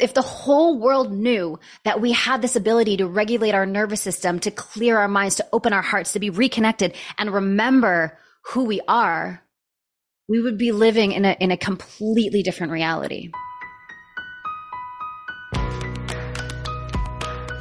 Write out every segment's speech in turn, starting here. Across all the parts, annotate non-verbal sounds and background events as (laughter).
If the whole world knew that we had this ability to regulate our nervous system, to clear our minds, to open our hearts, to be reconnected and remember who we are, we would be living in a, in a completely different reality.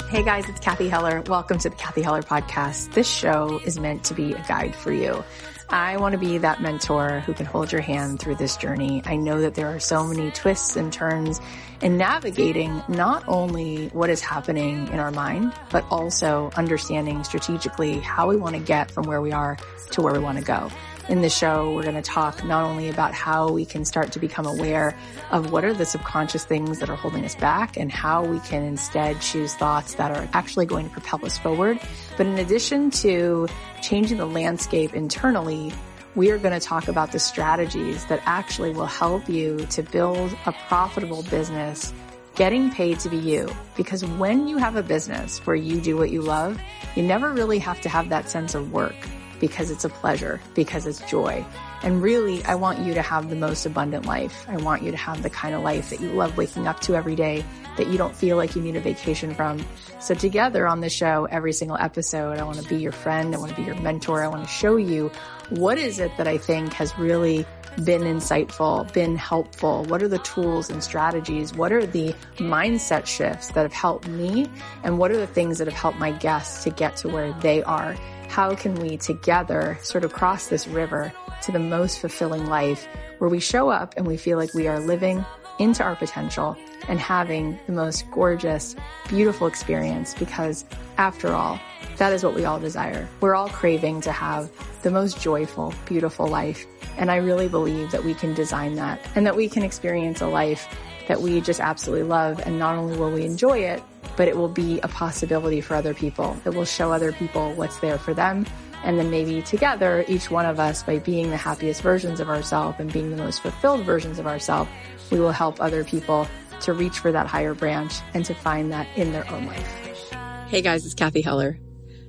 Hey guys, it's Cathy Heller. Welcome to the Cathy Heller podcast. This show is meant to be a guide for you. I want to be that mentor who can hold your hand through this journey. I know that there are so many twists and turns in navigating not only what is happening in our mind, but also understanding strategically how we want to get from where we are to where we want to go. In the show, we're going to talk not only about how we can start to become aware of what are the subconscious things that are holding us back and how we can instead choose thoughts that are actually going to propel us forward. But in addition to changing the landscape internally, we are going to talk about the strategies that actually will help you to build a profitable business getting paid to be you. Because when you have a business where you do what you love, you never really have to have that sense of work because it's a pleasure, because it's joy. And really, I want you to have the most abundant life. I want you to have the kind of life that you love waking up to every day, that you don't feel like you need a vacation from. So together on the show, every single episode, I want to be your friend. I want to be your mentor. I want to show you what is it that I think has really been insightful, been helpful? What are the tools and strategies? What are the mindset shifts that have helped me? And what are the things that have helped my guests to get to where they are? How can we together sort of cross this river to the most fulfilling life where we show up and we feel like we are living into our potential and having the most gorgeous, beautiful experience because after all, that is what we all desire. We're all craving to have the most joyful, beautiful life. And I really believe that we can design that and that we can experience a life that we just absolutely love. And not only will we enjoy it, but it will be a possibility for other people. It will show other people what's there for them. And then maybe together, each one of us, by being the happiest versions of ourselves and being the most fulfilled versions of ourselves, we will help other people to reach for that higher branch and to find that in their own life. Hey guys, it's Cathy Heller.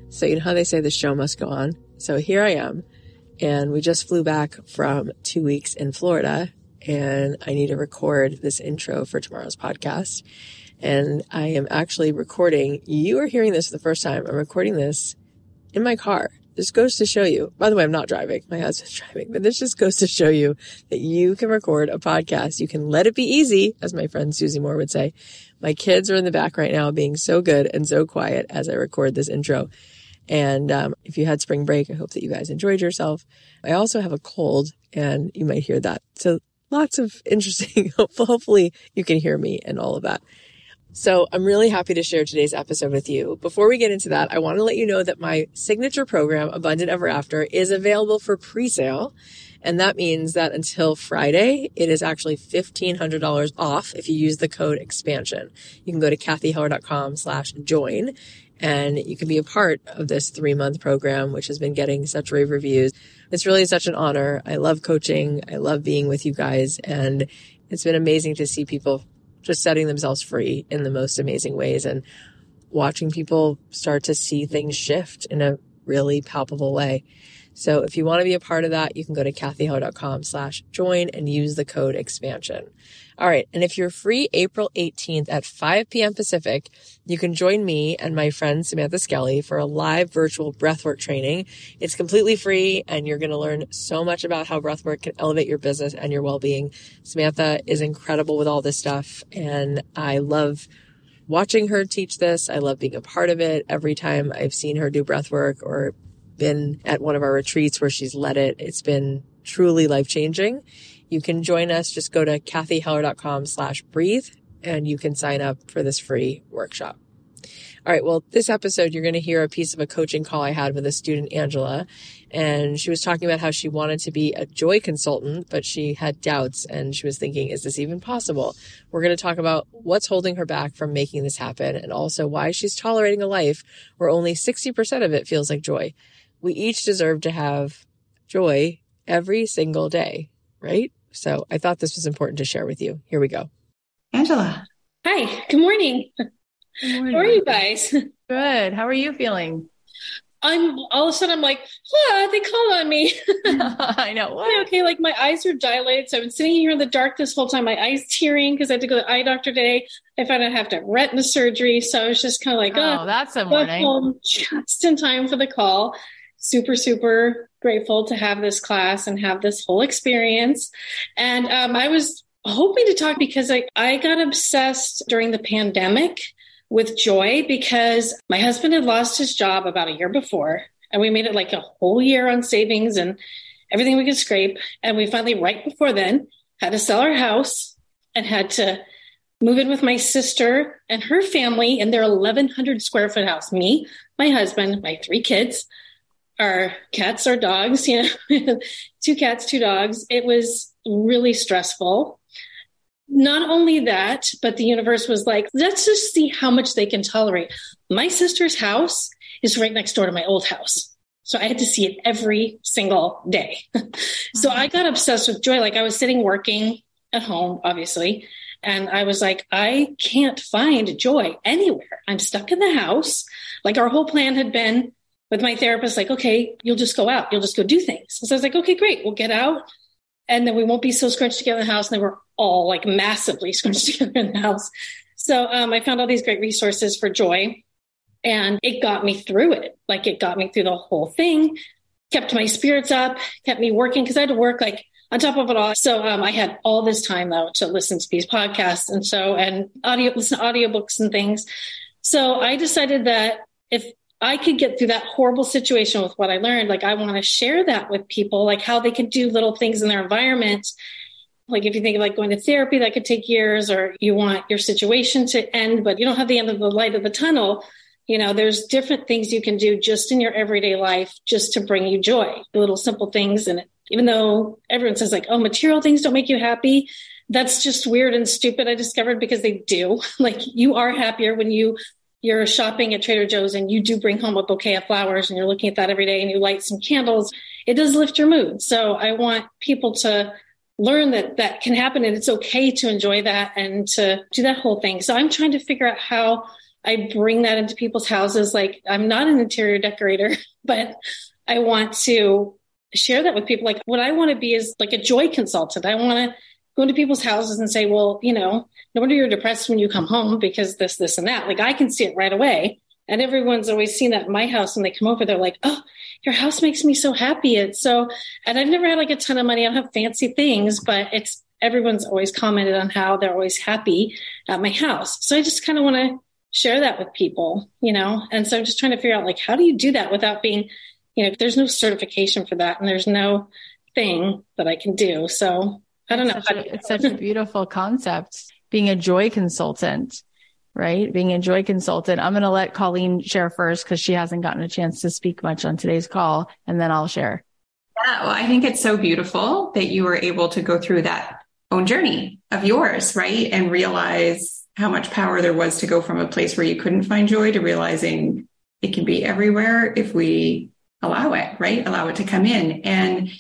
So you know how they say the show must go on? So here I am and we just flew back from two weeks in Florida and I need to record this intro for tomorrow's podcast and I am actually recording. You are hearing this the first time. I'm recording this in my car. This goes to show you, by the way, I'm not driving. My husband's (laughs) driving, but this just goes to show you that you can record a podcast. You can let it be easy, as my friend Susie Moore would say. My kids are in the back right now being so good and so quiet as I record this intro. And um, if you had spring break, I hope that you guys enjoyed yourself. I also have a cold and you might hear that. So lots of (laughs) interesting, hopefully you can hear me and all of that. So I'm really happy to share today's episode with you. Before we get into that, I want to let you know that my signature program, Abundant Ever After, is available for pre-sale. And that means that until Friday, it is actually $1,500 off if you use the code expansion. You can go to cathyheller.com slash join and you can be a part of this three month program, which has been getting such rave reviews. It's really such an honor. I love coaching. I love being with you guys and it's been amazing to see people just setting themselves free in the most amazing ways. And watching people start to see things shift in a really palpable way. So if you want to be a part of that, you can go to cathyheller.com slash join and use the code expansion. All right. And if you're free April 18th at 5 p.m. Pacific, you can join me and my friend Samantha Skelly for a live virtual breathwork training. It's completely free and you're going to learn so much about how breathwork can elevate your business and your well-being. Samantha is incredible with all this stuff and I love watching her teach this. I love being a part of it. Every time I've seen her do breath work or been at one of our retreats where she's led it, it's been truly life changing. You can join us. Just go to cathyheller.com slash breathe and you can sign up for this free workshop. All right. Well, this episode, you're going to hear a piece of a coaching call I had with a student, Angela, and she was talking about how she wanted to be a joy consultant, but she had doubts and she was thinking, is this even possible? We're going to talk about what's holding her back from making this happen and also why she's tolerating a life where only 60% of it feels like joy. We each deserve to have joy every single day, right? So I thought this was important to share with you. Here we go. Angela. Hi. Good morning. Good morning. How are you guys? Good. How are you feeling? I'm all of a sudden I'm like, ah, they called on me. (laughs) (laughs) I know. What? okay, like my eyes are dilated. So I've been sitting here in the dark this whole time. My eyes tearing because I had to go to the eye doctor today. I found I have to have retina surgery. So I was just kind of like, oh, oh that's a morning. just in time for the call. Super, super grateful to have this class and have this whole experience. And um, I was hoping to talk because I, I got obsessed during the pandemic with joy because my husband had lost his job about a year before and we made it like a whole year on savings and everything we could scrape. And we finally right before then had to sell our house and had to move in with my sister and her family in their 1100 square foot house. Me my husband my three kids our cats our dogs (laughs) you know two cats two dogs. It was really stressful not only that, but the universe was like, let's just see how much they can tolerate. My sister's house is right next door to my old house. So I had to see it every single day. (laughs) so I mm-hmm. got obsessed with joy. Like I was sitting working at home, obviously, and I was like, I can't find joy anywhere. I'm stuck in the house. Like our whole plan had been with my therapist, like, okay, you'll just go out, you'll just go do things. So I was like, okay, great, we'll get out and then we won't be so scrunched together in the house. And then we're all like massively (laughs) scrunched together in the house. So um, I found all these great resources for joy and it got me through it. Like it got me through the whole thing, kept my spirits up, kept me working because I had to work like on top of it all. So um, I had all this time though to listen to these podcasts and so, and audio, listen to audiobooks and things. So I decided that if I could get through that horrible situation with what I learned. Like, I want to share that with people, like how they can do little things in their environment. Like, if you think of like going to therapy, that could take years, or you want your situation to end, but you don't have the end of the light of the tunnel. You know, there's different things you can do just in your everyday life just to bring you joy, little simple things. And even though everyone says, like, oh, material things don't make you happy, that's just weird and stupid. I discovered because they do. (laughs) Like, you are happier when you you're shopping at Trader Joe's and you do bring home a bouquet of flowers and you're looking at that every day and you light some candles, it does lift your mood. So I want people to learn that that can happen and it's okay to enjoy that and to do that whole thing. So I'm trying to figure out how I bring that into people's houses. Like I'm not an interior decorator, (laughs) but I want to share that with people. Like what I want to be is like a joy consultant. I want to go into people's houses and say, well, you know, no wonder you're depressed when you come home because this, this, and that. Like I can see it right away. And everyone's always seen that in my house when they come over. They're like, oh, your house makes me so happy. It's so, and I've never had like a ton of money. I don't have fancy things, but it's, everyone's always commented on how they're always happy at my house. So I just kind of want to share that with people, you know? And so I'm just trying to figure out like, how do you do that without being, you know, there's no certification for that and there's no thing that I can do. So I don't know. Such a, it's such a beautiful concept. Being a joy consultant, right? Being a joy consultant. I'm going to let Colleen share first because she hasn't gotten a chance to speak much on today's call, and then I'll share. Yeah, well, I think it's so beautiful that you were able to go through that own journey of yours, right? And realize how much power there was to go from a place where you couldn't find joy to realizing it can be everywhere if we allow it, right? Allow it to come in. And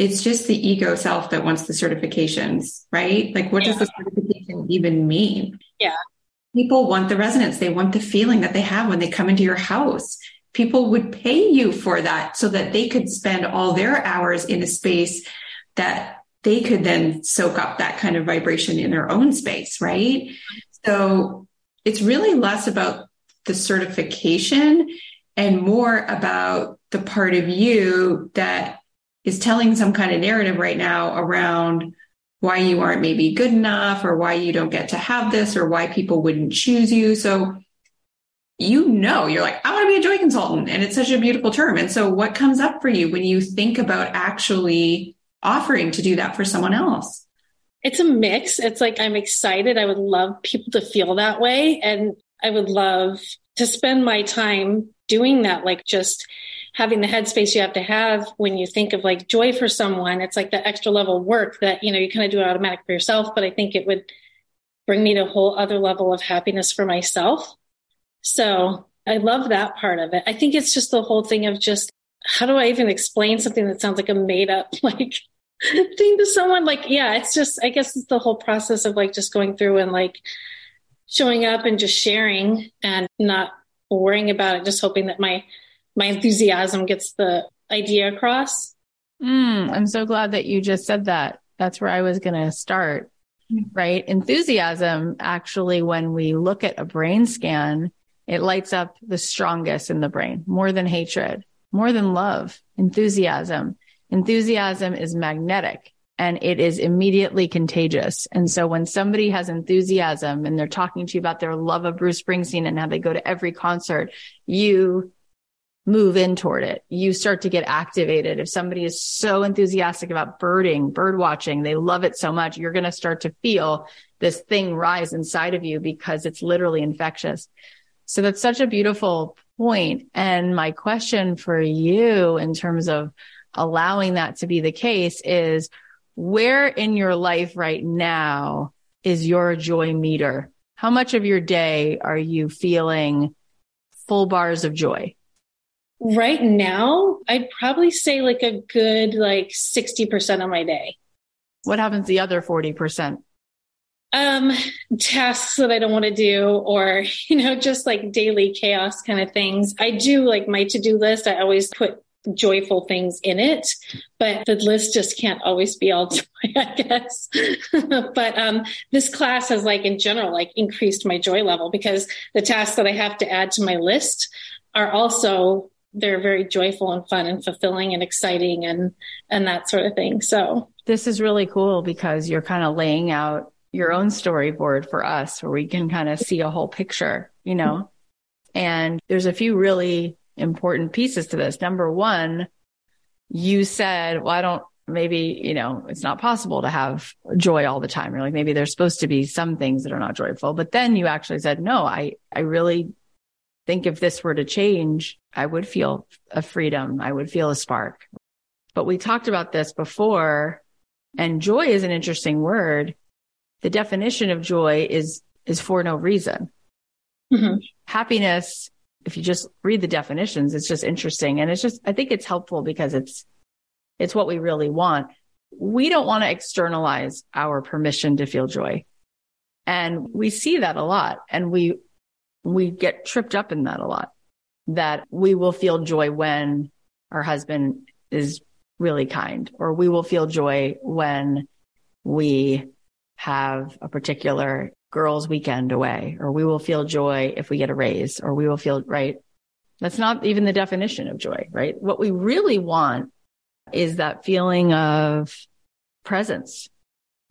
it's just the ego self that wants the certifications, right? Like, what yeah. does the certification even mean? Yeah. People want the resonance. They want the feeling that they have when they come into your house. People would pay you for that so that they could spend all their hours in a space that they could then soak up that kind of vibration in their own space, right? So it's really less about the certification and more about the part of you that is telling some kind of narrative right now around why you aren't maybe good enough or why you don't get to have this or why people wouldn't choose you. So you know, you're like, I want to be a joy consultant. And it's such a beautiful term. And so what comes up for you when you think about actually offering to do that for someone else? It's a mix. It's like I'm excited. I would love people to feel that way. And I would love to spend my time doing that, like just having the headspace you have to have when you think of like joy for someone. It's like the extra level work that, you know, you kind of do automatic for yourself, but I think it would bring me to a whole other level of happiness for myself. So I love that part of it. I think it's just the whole thing of just how do I even explain something that sounds like a made up (laughs) like thing to someone? Like, yeah, it's just, I guess it's the whole process of like just going through and like showing up and just sharing and not worrying about it, just hoping that my my enthusiasm gets the idea across. Mm, I'm so glad that you just said that. That's where I was going to start, right? Enthusiasm, actually, when we look at a brain scan, it lights up the strongest in the brain more than hatred, more than love, enthusiasm. Enthusiasm is magnetic and it is immediately contagious. And so when somebody has enthusiasm and they're talking to you about their love of Bruce Springsteen and how they go to every concert, you move in toward it. You start to get activated. If somebody is so enthusiastic about birding, bird watching, they love it so much, you're going to start to feel this thing rise inside of you because it's literally infectious. So that's such a beautiful point. And my question for you in terms of allowing that to be the case is where in your life right now is your joy meter? How much of your day are you feeling full bars of joy? Right now, I'd probably say like a good like 60% of my day. What happens the other 40%? Um, tasks that I don't want to do or, (laughs) you know, just like daily chaos kind of things. I do like my to-do list. I always put joyful things in it, but the list just can't always be all (laughs) joy, I guess. (laughs) but um, this class has like in general like increased my joy level because the tasks that I have to add to my list are also they're very joyful and fun and fulfilling and exciting and and that sort of thing. So this is really cool because you're kind of laying out your own storyboard for us where we can kind of see a whole picture, you know. And there's a few really important pieces to this. Number one, you said, well, I don't, maybe, you know, it's not possible to have joy all the time. You're like, maybe there's supposed to be some things that are not joyful. But then you actually said, no, I, I really think if this were to change, I would feel a freedom. I would feel a spark. But we talked about this before and joy is an interesting word. The definition of joy is, is for no reason. Mm-hmm. Happiness if you just read the definitions, it's just interesting. And it's just, I think it's helpful because it's, it's what we really want. We don't want to externalize our permission to feel joy. And we see that a lot and we, we get tripped up in that a lot that we will feel joy when our husband is really kind or we will feel joy when we have a particular girls weekend away, or we will feel joy if we get a raise, or we will feel right. That's not even the definition of joy, right? What we really want is that feeling of presence.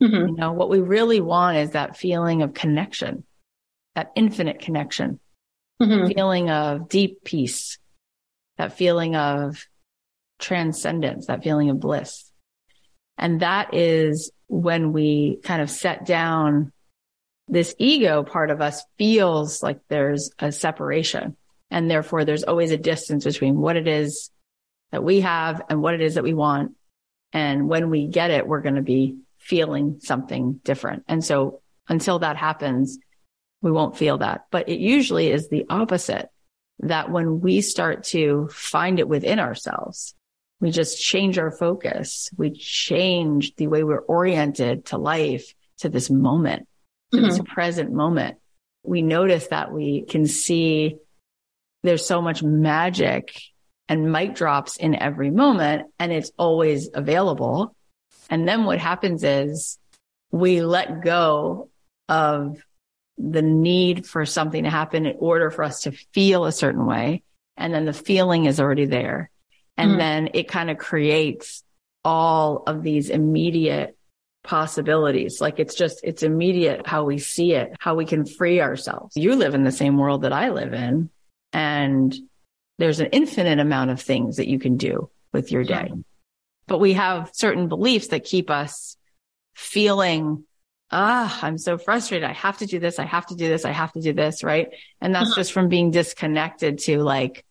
Mm-hmm. You know, what we really want is that feeling of connection, that infinite connection, mm-hmm. feeling of deep peace, that feeling of transcendence, that feeling of bliss. And that is when we kind of set down this ego part of us feels like there's a separation and therefore there's always a distance between what it is that we have and what it is that we want. And when we get it, we're going to be feeling something different. And so until that happens, we won't feel that. But it usually is the opposite that when we start to find it within ourselves, we just change our focus. We change the way we're oriented to life, to this moment to mm-hmm. this present moment. We notice that we can see there's so much magic and mic drops in every moment and it's always available. And then what happens is we let go of the need for something to happen in order for us to feel a certain way. And then the feeling is already there. And mm-hmm. then it kind of creates all of these immediate possibilities. Like it's just, it's immediate how we see it, how we can free ourselves. You live in the same world that I live in and there's an infinite amount of things that you can do with your day. But we have certain beliefs that keep us feeling, ah, I'm so frustrated. I have to do this. I have to do this. I have to do this. Right. And that's uh-huh. just from being disconnected to like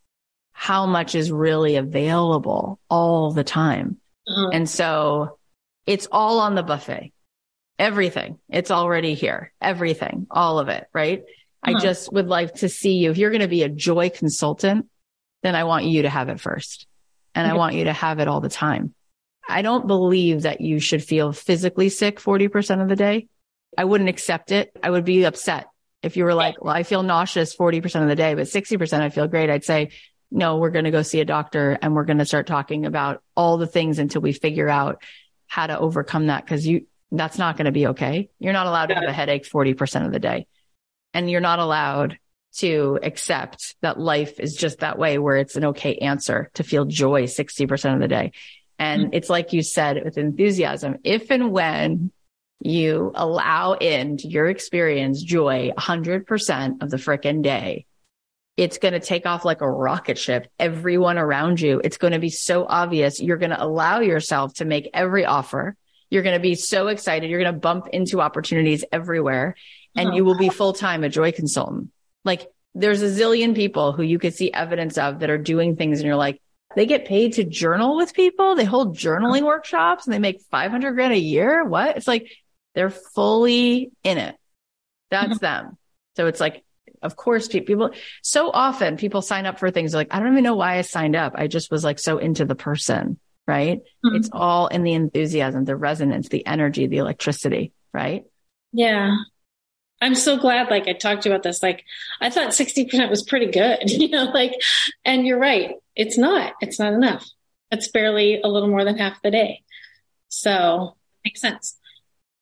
how much is really available all the time. Uh-huh. And so it's all on the buffet. Everything. It's already here. Everything. All of it. Right. Uh-huh. I just would like to see you. If you're going to be a joy consultant, then I want you to have it first. And I want you to have it all the time. I don't believe that you should feel physically sick 40% of the day. I wouldn't accept it. I would be upset if you were like, well, I feel nauseous 40% of the day, but 60% I feel great. I'd say no, we're going to go see a doctor and we're going to start talking about all the things until we figure out how to overcome that. Cause you, that's not going to be okay. You're not allowed to have a headache 40% of the day. And you're not allowed to accept that life is just that way where it's an okay answer to feel joy 60% of the day. And mm-hmm. it's like you said with enthusiasm, if and when you allow into your experience joy 100% of the frickin' day, it's going to take off like a rocket ship. Everyone around you, it's going to be so obvious. You're going to allow yourself to make every offer. You're going to be so excited. You're going to bump into opportunities everywhere and you will be full time a joy consultant. Like there's a zillion people who you could see evidence of that are doing things and you're like, they get paid to journal with people. They hold journaling workshops and they make 500 grand a year. What? It's like they're fully in it. That's mm-hmm. them. So it's like, of course, people so often people sign up for things like, I don't even know why I signed up. I just was like so into the person, right? Mm-hmm. It's all in the enthusiasm, the resonance, the energy, the electricity, right? Yeah. I'm so glad, like I talked about this. Like I thought 60% was pretty good, (laughs) you know, like, and you're right. It's not, it's not enough. It's barely a little more than half the day. So makes sense.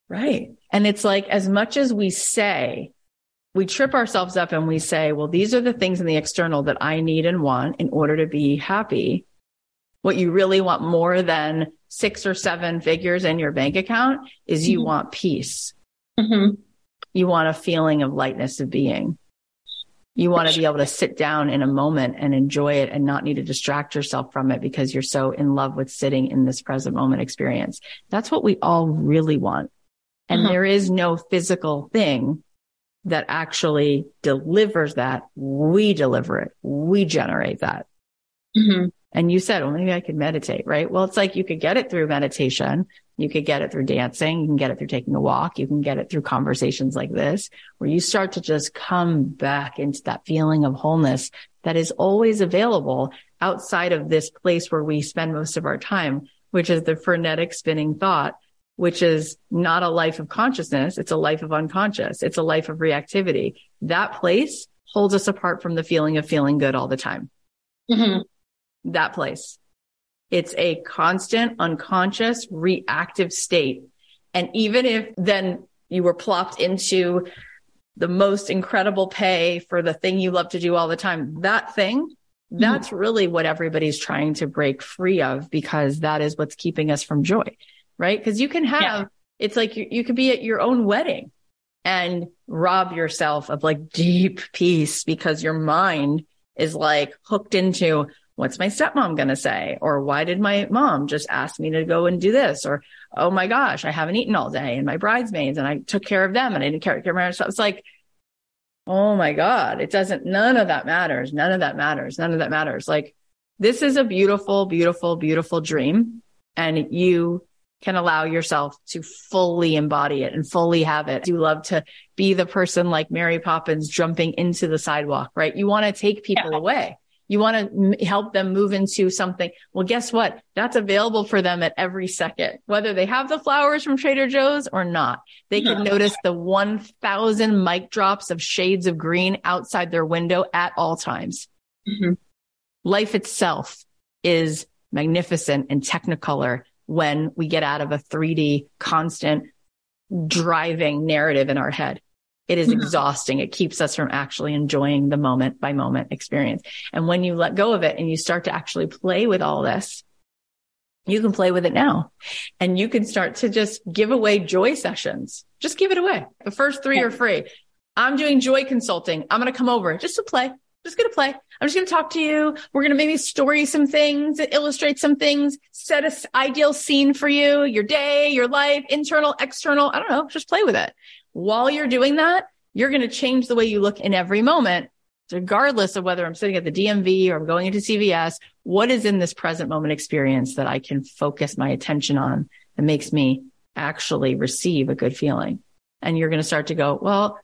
Right. And it's like, as much as we say, we trip ourselves up and we say, well, these are the things in the external that I need and want in order to be happy. What you really want more than six or seven figures in your bank account is you mm-hmm. want peace. Mm-hmm you want a feeling of lightness of being. You want to be able to sit down in a moment and enjoy it and not need to distract yourself from it because you're so in love with sitting in this present moment experience. That's what we all really want. And uh-huh. there is no physical thing that actually delivers that. We deliver it. We generate that. Mm-hmm. And you said, well, maybe I could meditate, right? Well, it's like you could get it through meditation. You could get it through dancing. You can get it through taking a walk. You can get it through conversations like this, where you start to just come back into that feeling of wholeness that is always available outside of this place where we spend most of our time, which is the frenetic spinning thought, which is not a life of consciousness. It's a life of unconscious. It's a life of reactivity. That place holds us apart from the feeling of feeling good all the time. Mm-hmm. That place. It's a constant, unconscious, reactive state. And even if then you were plopped into the most incredible pay for the thing you love to do all the time, that thing, mm-hmm. that's really what everybody's trying to break free of because that is what's keeping us from joy, right? Because you can have, yeah. it's like you, you could be at your own wedding and rob yourself of like deep peace because your mind is like hooked into, what's my stepmom going to say? Or why did my mom just ask me to go and do this? Or, oh my gosh, I haven't eaten all day and my bridesmaids and I took care of them and I didn't care, care of myself. It's like, oh my God, it doesn't, none of that matters. None of that matters. None of that matters. Like this is a beautiful, beautiful, beautiful dream. And you can allow yourself to fully embody it and fully have it. You love to be the person like Mary Poppins jumping into the sidewalk, right? You want to take people yeah. away. You want to m- help them move into something. Well, guess what? That's available for them at every second, whether they have the flowers from Trader Joe's or not. They can notice the 1000 mic drops of shades of green outside their window at all times. Mm-hmm. Life itself is magnificent and technicolor when we get out of a 3D constant driving narrative in our head. It is mm-hmm. exhausting. It keeps us from actually enjoying the moment by moment experience. And when you let go of it and you start to actually play with all this, you can play with it now and you can start to just give away joy sessions. Just give it away. The first three are free. I'm doing joy consulting. I'm going to come over just to play. Just going to play. I'm just going to talk to you. We're going to maybe story some things, illustrate some things, set a ideal scene for you, your day, your life, internal, external. I don't know. Just play with it. While you're doing that, you're going to change the way you look in every moment, regardless of whether I'm sitting at the DMV or I'm going into CVS. What is in this present moment experience that I can focus my attention on that makes me actually receive a good feeling? And you're going to start to go, well,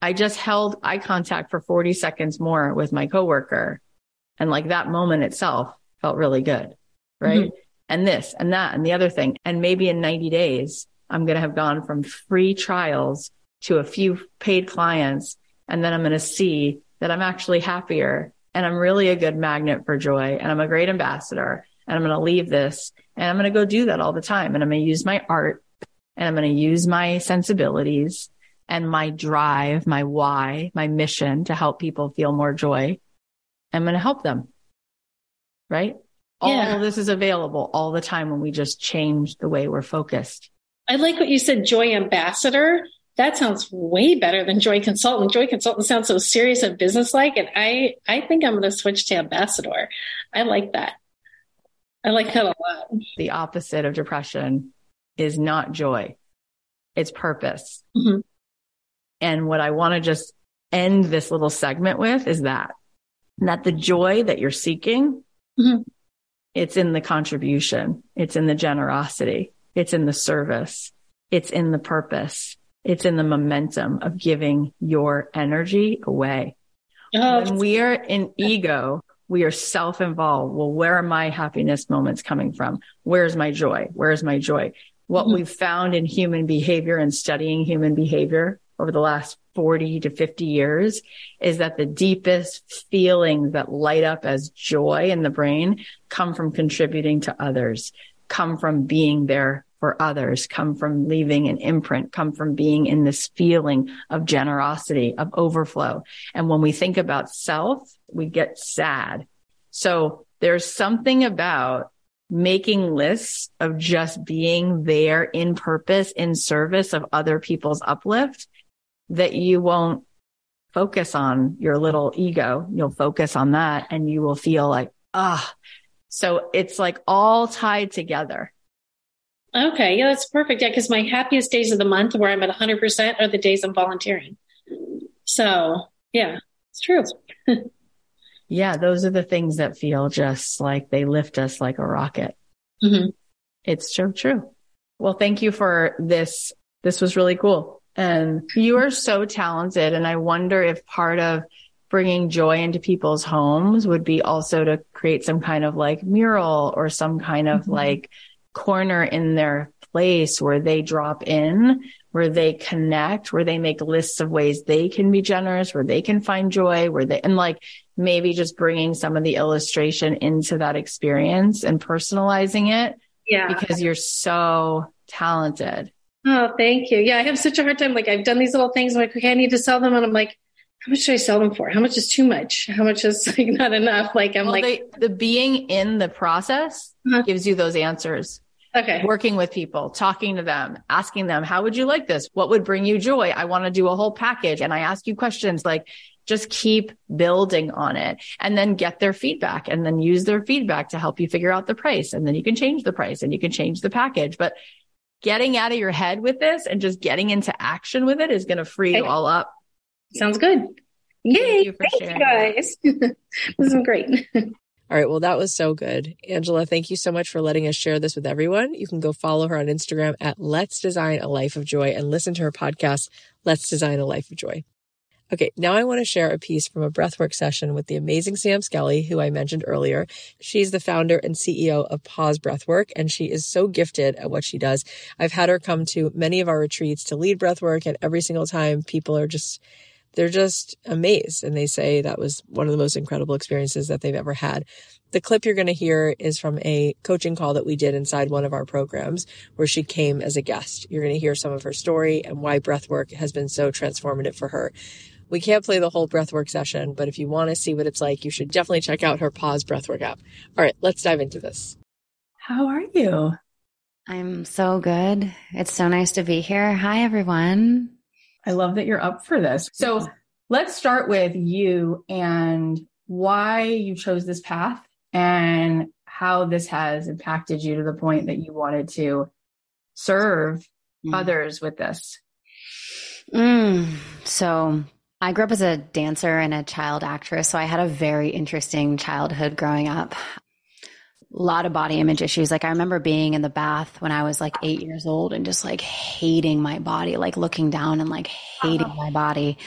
I just held eye contact for 40 seconds more with my coworker. And like that moment itself felt really good. Right. Mm-hmm. And this and that and the other thing. And maybe in 90 days, I'm going to have gone from free trials to a few paid clients. And then I'm going to see that I'm actually happier and I'm really a good magnet for joy and I'm a great ambassador and I'm going to leave this and I'm going to go do that all the time. And I'm going to use my art and I'm going to use my sensibilities and my drive, my why, my mission to help people feel more joy. I'm going to help them. Right. Yeah. All of this is available all the time when we just change the way we're focused. I like what you said, joy ambassador. That sounds way better than joy consultant. Joy consultant sounds so serious and businesslike. And I, I think I'm going to switch to ambassador. I like that. I like that a lot. The opposite of depression is not joy. It's purpose. Mm-hmm. And what I want to just end this little segment with is that, that the joy that you're seeking mm-hmm. It's in the contribution. It's in the generosity. It's in the service. It's in the purpose. It's in the momentum of giving your energy away. Oh. When we are in ego, we are self-involved. Well, where are my happiness moments coming from? Where's my joy? Where's my joy? What mm-hmm. we've found in human behavior and studying human behavior over the last 40 to 50 years is that the deepest feelings that light up as joy in the brain come from contributing to others, come from being there for others, come from leaving an imprint, come from being in this feeling of generosity, of overflow. And when we think about self, we get sad. So there's something about making lists of just being there in purpose, in service of other people's uplift that you won't focus on your little ego. You'll focus on that and you will feel like, ah, so it's like all tied together. Okay. Yeah, that's perfect. Yeah. Cause my happiest days of the month where I'm at 100% are the days I'm volunteering. So yeah, it's true. (laughs) yeah. Those are the things that feel just like they lift us like a rocket. Mm-hmm. It's so true. Well, thank you for this. This was really cool. And you are so talented. And I wonder if part of bringing joy into people's homes would be also to create some kind of like mural or some kind of mm-hmm. like corner in their place where they drop in, where they connect, where they make lists of ways they can be generous, where they can find joy, where they, and like maybe just bringing some of the illustration into that experience and personalizing it. Yeah. Because you're so talented. Oh, thank you. Yeah, I have such a hard time. Like I've done these little things. I'm like, okay, I need to sell them, and I'm like, how much should I sell them for? How much is too much? How much is like not enough? Like I'm well, like they, the being in the process uh-huh. gives you those answers. Okay. Working with people, talking to them, asking them, how would you like this? What would bring you joy? I want to do a whole package. And I ask you questions like, just keep building on it and then get their feedback and then use their feedback to help you figure out the price. And then you can change the price and you can change the package. But getting out of your head with this and just getting into action with it is going to free okay. you all up. Sounds good. Yay. Thank you, thank you guys. (laughs) this is great. (laughs) All right. Well, that was so good. Angela, thank you so much for letting us share this with everyone. You can go follow her on Instagram at Let's Design a Life of Joy and listen to her podcast, Let's Design a Life of Joy. Okay, now I want to share a piece from a breathwork session with the amazing Sam Skelly, who I mentioned earlier. She's the founder and CEO of Pause Breathwork, and she is so gifted at what she does. I've had her come to many of our retreats to lead breathwork, and every single time people are just they're just amazed and they say that was one of the most incredible experiences that they've ever had. The clip you're going to hear is from a coaching call that we did inside one of our programs where she came as a guest. You're going to hear some of her story and why breathwork has been so transformative for her. We can't play the whole breathwork session, but if you want to see what it's like, you should definitely check out her Pause Breathwork app. All right, let's dive into this. How are you? I'm so good. It's so nice to be here. Hi, everyone. I love that you're up for this. So let's start with you and why you chose this path and how this has impacted you to the point that you wanted to serve mm. others with this. Mm. So I grew up as a dancer and a child actress, so I had a very interesting childhood growing up. A lot of body image issues. Like I remember being in the bath when I was like eight years old and just like hating my body, like looking down and like hating my body.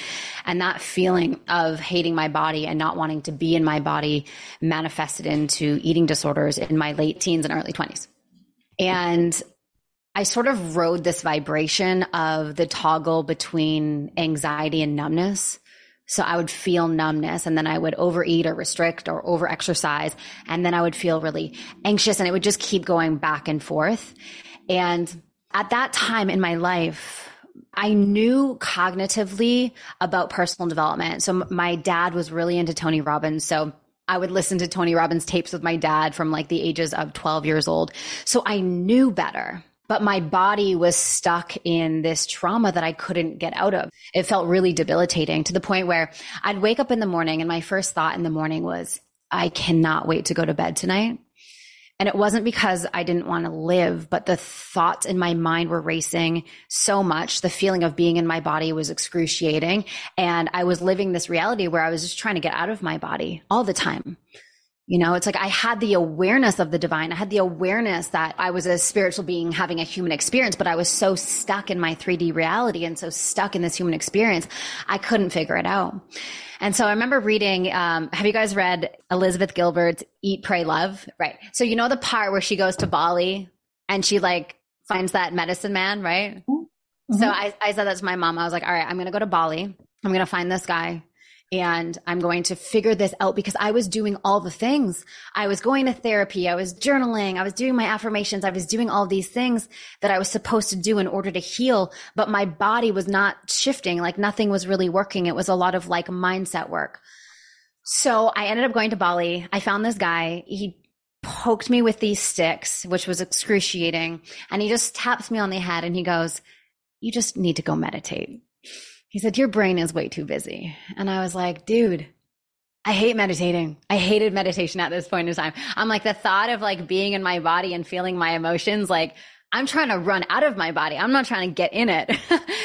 And that feeling of hating my body and not wanting to be in my body manifested into eating disorders in my late teens and early 20s. And I sort of rode this vibration of the toggle between anxiety and numbness So I would feel numbness and then I would overeat or restrict or over exercise. And then I would feel really anxious and it would just keep going back and forth. And at that time in my life, I knew cognitively about personal development. So my dad was really into Tony Robbins. So I would listen to Tony Robbins tapes with my dad from like the ages of 12 years old. So I knew better but my body was stuck in this trauma that I couldn't get out of. It felt really debilitating to the point where I'd wake up in the morning and my first thought in the morning was, I cannot wait to go to bed tonight. And it wasn't because I didn't want to live, but the thoughts in my mind were racing so much. The feeling of being in my body was excruciating. And I was living this reality where I was just trying to get out of my body all the time. You know, it's like I had the awareness of the divine. I had the awareness that I was a spiritual being having a human experience, but I was so stuck in my 3D reality and so stuck in this human experience, I couldn't figure it out. And so I remember reading, um, have you guys read Elizabeth Gilbert's Eat, Pray, Love? Right. So you know the part where she goes to Bali and she like finds that medicine man, right? Mm-hmm. So I, I said that to my mom. I was like, all right, I'm going to go to Bali. I'm going to find this guy and I'm going to figure this out because I was doing all the things. I was going to therapy. I was journaling. I was doing my affirmations. I was doing all these things that I was supposed to do in order to heal, but my body was not shifting. Like nothing was really working. It was a lot of like mindset work. So I ended up going to Bali. I found this guy. He poked me with these sticks, which was excruciating. And he just taps me on the head and he goes, you just need to go meditate. He said, Your brain is way too busy. And I was like, Dude, I hate meditating. I hated meditation at this point in time. I'm like, the thought of like being in my body and feeling my emotions, like, I'm trying to run out of my body. I'm not trying to get in it.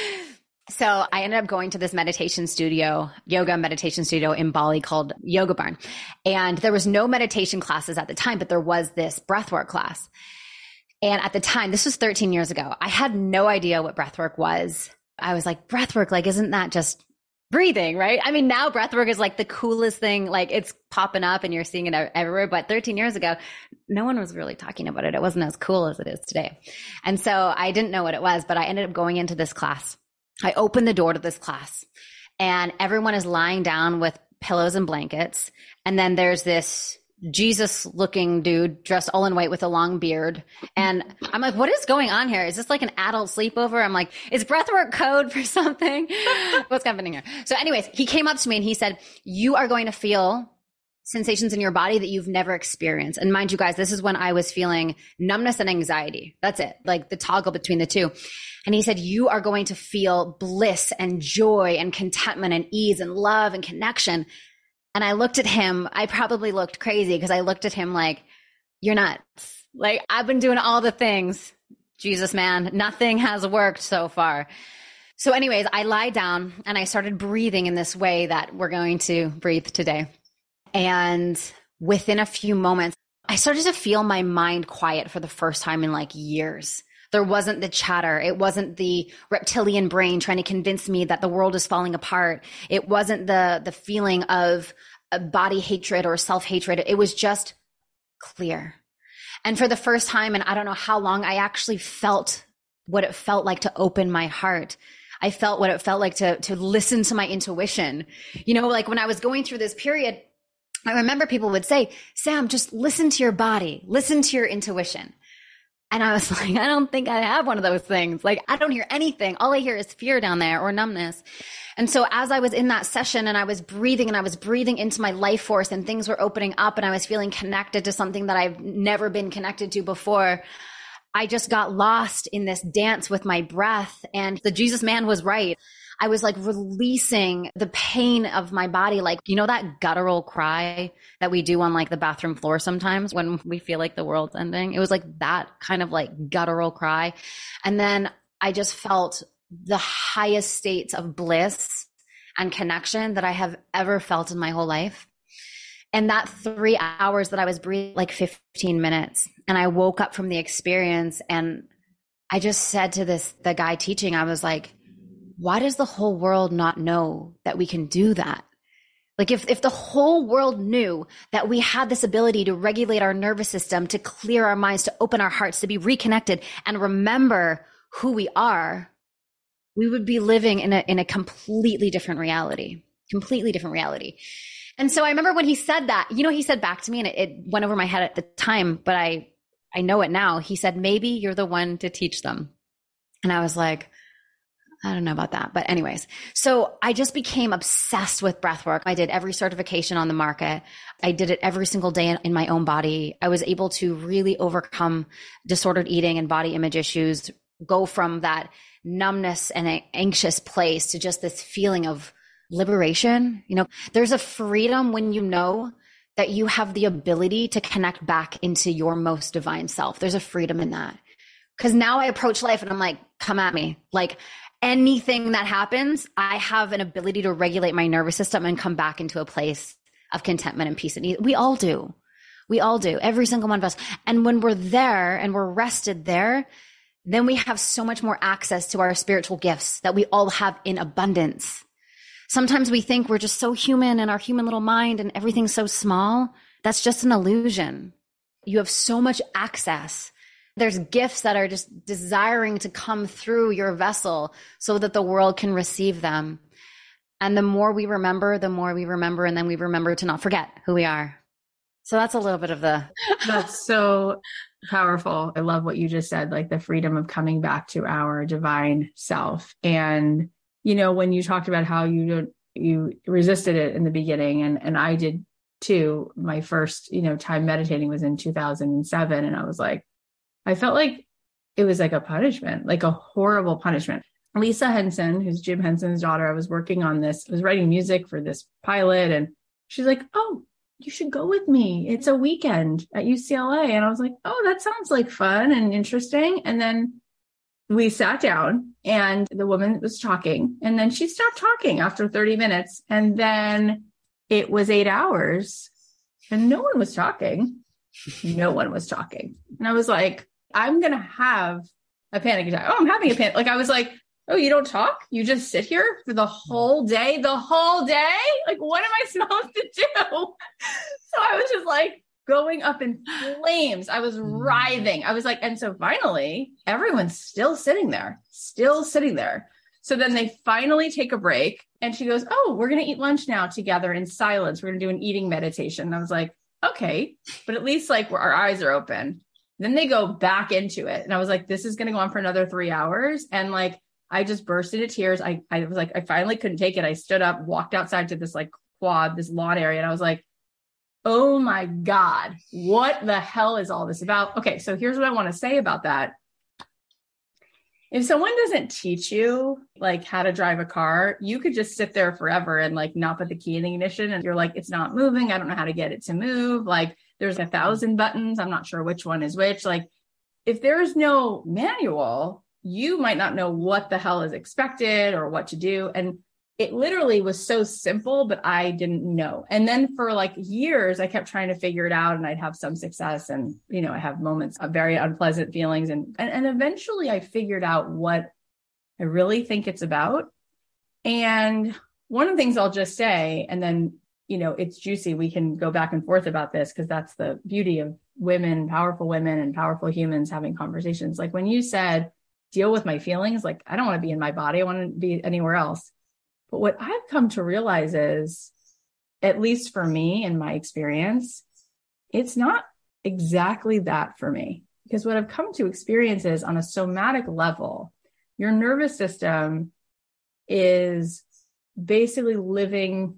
(laughs) so I ended up going to this meditation studio, yoga meditation studio in Bali called Yoga Barn. And there was no meditation classes at the time, but there was this breathwork class. And at the time, this was 13 years ago, I had no idea what breathwork was. I was like, breathwork, like, isn't that just breathing, right? I mean, now breathwork is like the coolest thing. Like it's popping up and you're seeing it everywhere. But 13 years ago, no one was really talking about it. It wasn't as cool as it is today. And so I didn't know what it was, but I ended up going into this class. I opened the door to this class and everyone is lying down with pillows and blankets. And then there's this Jesus looking dude dressed all in white with a long beard. And I'm like, what is going on here? Is this like an adult sleepover? I'm like, is breathwork code for (laughs) something? (laughs) What's happening here? So anyways, he came up to me and he said, you are going to feel sensations in your body that you've never experienced. And mind you guys, this is when I was feeling numbness and anxiety. That's it. Like the toggle between the two. And he said, you are going to feel bliss and joy and contentment and ease and love and connection and I looked at him. I probably looked crazy because I looked at him like, you're nuts. Like, I've been doing all the things. Jesus, man, nothing has worked so far. So, anyways, I lied down and I started breathing in this way that we're going to breathe today. And within a few moments, I started to feel my mind quiet for the first time in like years. There wasn't the chatter. It wasn't the reptilian brain trying to convince me that the world is falling apart. It wasn't the, the feeling of body hatred or self hatred. It was just clear. And for the first time, and I don't know how long, I actually felt what it felt like to open my heart. I felt what it felt like to, to listen to my intuition. You know, like when I was going through this period, I remember people would say, Sam, just listen to your body, listen to your intuition. And I was (laughs) like, I don't think I have one of those things. Like, I don't hear anything. All I hear is fear down there or numbness. And so as I was in that session and I was breathing and I was breathing into my life force and things were opening up and I was feeling connected to something that I've never been connected to before, I just got lost in this dance with my breath. And the Jesus man was right. I was like releasing the pain of my body. Like, you know, that guttural cry that we do on like the bathroom floor sometimes when we feel like the world's ending. It was like that kind of like guttural cry. And then I just felt the highest states of bliss and connection that I have ever felt in my whole life. And that three hours that I was breathing, like 15 minutes. And I woke up from the experience and I just said to this, the guy teaching, I was like, why does the whole world not know that we can do that? Like if, if the whole world knew that we had this ability to regulate our nervous system, to clear our minds, to open our hearts, to be reconnected and remember who we are, we would be living in a, in a completely different reality. completely different reality. And so I remember when he said that, you know, he said back to me and it, it went over my head at the time, but I, I know it now. He said, maybe you're the one to teach them. And I was like, I don't know about that. But anyways, so I just became obsessed with breath work. I did every certification on the market. I did it every single day in, my own body. I was able to really overcome disordered eating and body image issues, go from that numbness and anxious place to just this feeling of liberation. You know, there's a freedom when you know that you have the ability to connect back into your most divine self. There's a freedom in that. Cause now I approach life and I'm like, come at me. Like anything that happens, I have an ability to regulate my nervous system and come back into a place of contentment and peace and. We all do. We all do. Every single one of us. And when we're there and we're rested there, then we have so much more access to our spiritual gifts that we all have in abundance. Sometimes we think we're just so human in our human little mind and everything's so small. That's just an illusion. You have so much access there's gifts that are just desiring to come through your vessel so that the world can receive them. And the more we remember, the more we remember, and then we remember to not forget who we are. So that's a little bit of the. (laughs) That's so powerful. I love what you just said, like the freedom of coming back to our divine self. And, you know, when you talked about how you don't, you resisted it in the beginning, and, and I did too. My first, you know, time meditating was in 2007. And I was like, I felt like it was like a punishment, like a horrible punishment. Lisa Henson, who's Jim Henson's daughter, I was working on this, I was writing music for this pilot, and she's like, Oh, you should go with me. It's a weekend at UCLA. And I was like, Oh, that sounds like fun and interesting. And then we sat down and the woman was talking, and then she stopped talking after 30 minutes. And then it was eight hours and no one was talking. No one was talking. And I was like, I'm going to have a panic attack. Oh, I'm having a panic. Like I was like, oh, you don't talk? You just sit here for the whole day, the whole day? Like, what am I (laughs) supposed to do? so I was just like going up in flames. I was mm-hmm. writhing. I was like, and so finally, everyone's still sitting there, still sitting there. So then they finally take a break and she goes, Oh, we're going to eat lunch now together in silence. We're going to do an eating meditation. And I was like, Okay, but at least like our eyes are open. Then they go back into it. And I was like, this is going to go on for another three hours. And like, I just burst into tears. I, I was like, I finally couldn't take it. I stood up, walked outside to this like quad, this lawn area. And I was like, oh my God, what the hell is all this about? Okay. So here's what I want to say about that. If someone doesn't teach you like how to drive a car, you could just sit there forever and like not put the key in the ignition and you're like, it's not moving. I don't know how to get it to move. Like there's a thousand buttons. I'm not sure which one is which. Like, if there's no manual, you might not know what the hell is expected or what to do. And it literally was so simple, but I didn't know. And then for like years, I kept trying to figure it out and I'd have some success and, you know, I have moments of very unpleasant feelings. And, and, and eventually I figured out what I really think it's about. And one of the things I'll just say, and then you know, it's juicy. We can go back and forth about this because that's the beauty of women, powerful women and powerful humans having conversations. Like when you said, deal with my feelings, like I don't want to be in my body. I want to be anywhere else. But what I've come to realize is, at least for me in my experience, it's not exactly that for me. Because what I've come to experience is on a somatic level, your nervous system is basically living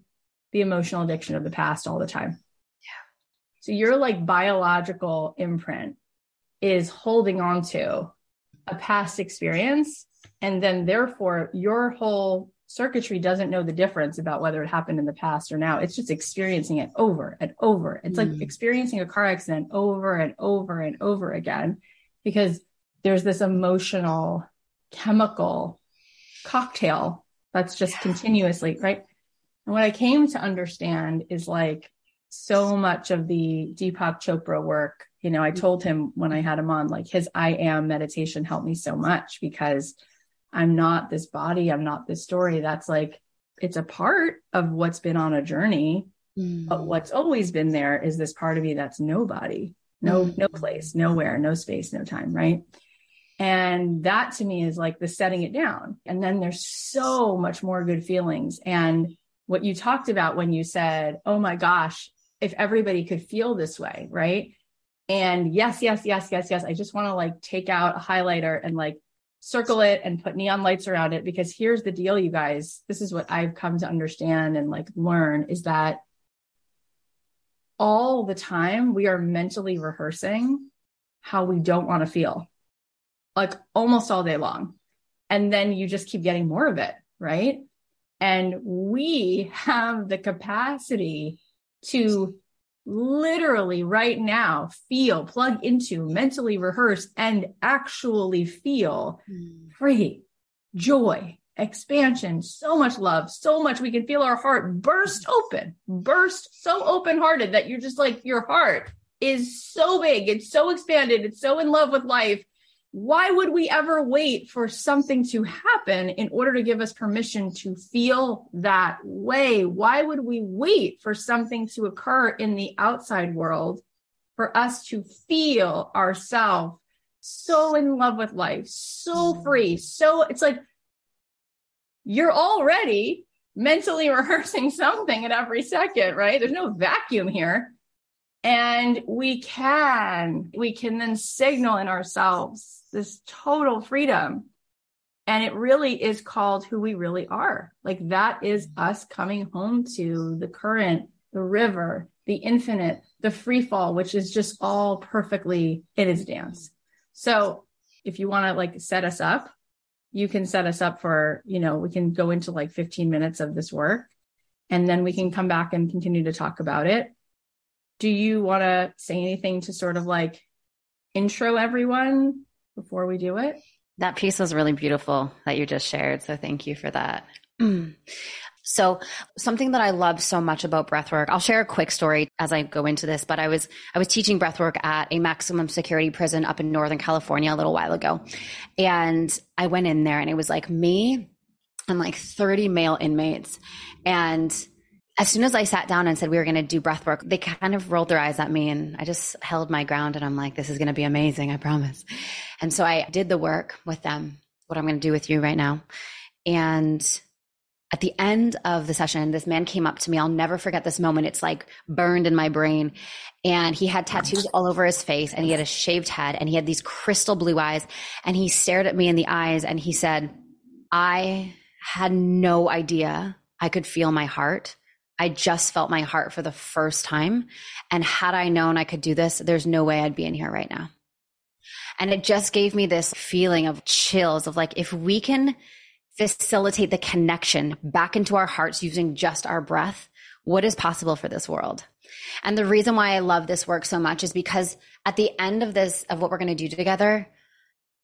the emotional addiction of the past all the time. Yeah. So your like biological imprint is holding on to a past experience. And then therefore your whole circuitry doesn't know the difference about whether it happened in the past or now. It's just experiencing it over and over. It's mm. like experiencing a car accident over and over and over again because there's this emotional chemical cocktail that's just yeah. continuously, right? And what I came to understand is like so much of the Deepak Chopra work, you know, I told him when I had him on, like his I am meditation helped me so much because I'm not this body, I'm not this story. That's like, it's a part of what's been on a journey. Mm. But what's always been there is this part of me that's nobody, no, mm. no place, nowhere, no space, no time, right? And that to me is like the setting it down. And then there's so much more good feelings. And what you talked about when you said, oh my gosh, if everybody could feel this way, right? And yes, yes, yes, yes, yes. I just want to like take out a highlighter and like circle it and put neon lights around it because here's the deal, you guys. This is what I've come to understand and like learn is that all the time we are mentally rehearsing how we don't want to feel, like almost all day long. And then you just keep getting more of it, right? And we have the capacity to literally right now feel, plug into, mentally rehearse, and actually feel mm. free, joy, expansion, so much love, so much we can feel our heart burst open, burst so open hearted that you're just like, your heart is so big, it's so expanded, it's so in love with life why would we ever wait for something to happen in order to give us permission to feel that way? Why would we wait for something to occur in the outside world for us to feel ourselves so in love with life, so mm. free? So it's like you're already mentally (laughs) rehearsing something at every second, right? There's no vacuum here. And we can, we can then signal in ourselves this total freedom. And it really is called who we really are. Like that is us coming home to the current, the river, the infinite, the free fall, which is just all perfectly in its dance. So if you want to like set us up, you can set us up for, you know, we can go into like 15 minutes of this work and then we can come back and continue to talk about it. Do you want to say anything to sort of like intro everyone before we do it. That piece was really beautiful that you just shared. So thank you for that. (clears throat) So something that I love so much about breathwork, I'll share a quick story as I go into this, but I was, I was teaching breathwork at a maximum security prison up in Northern California a little while ago. And I went in there and it was like me and like 30 male inmates. And as soon as I sat down and said we were going to do breath work, they kind of rolled their eyes at me and I just held my ground and I'm like, this is going to be amazing. I promise. And so I did the work with them, what I'm going to do with you right now. And at the end of the session, this man came up to me. I'll never forget this moment. It's like burned in my brain. And he had tattoos all over his face and he had a shaved head and he had these crystal blue eyes. And he stared at me in the eyes and he said, I had no idea I could feel my heart I just felt my heart for the first time. And had I known I could do this, there's no way I'd be in here right now. And it just gave me this feeling of chills of like, if we can facilitate the connection back into our hearts using just our breath, what is possible for this world? And the reason why I love this work so much is because at the end of this, of what we're going to do together,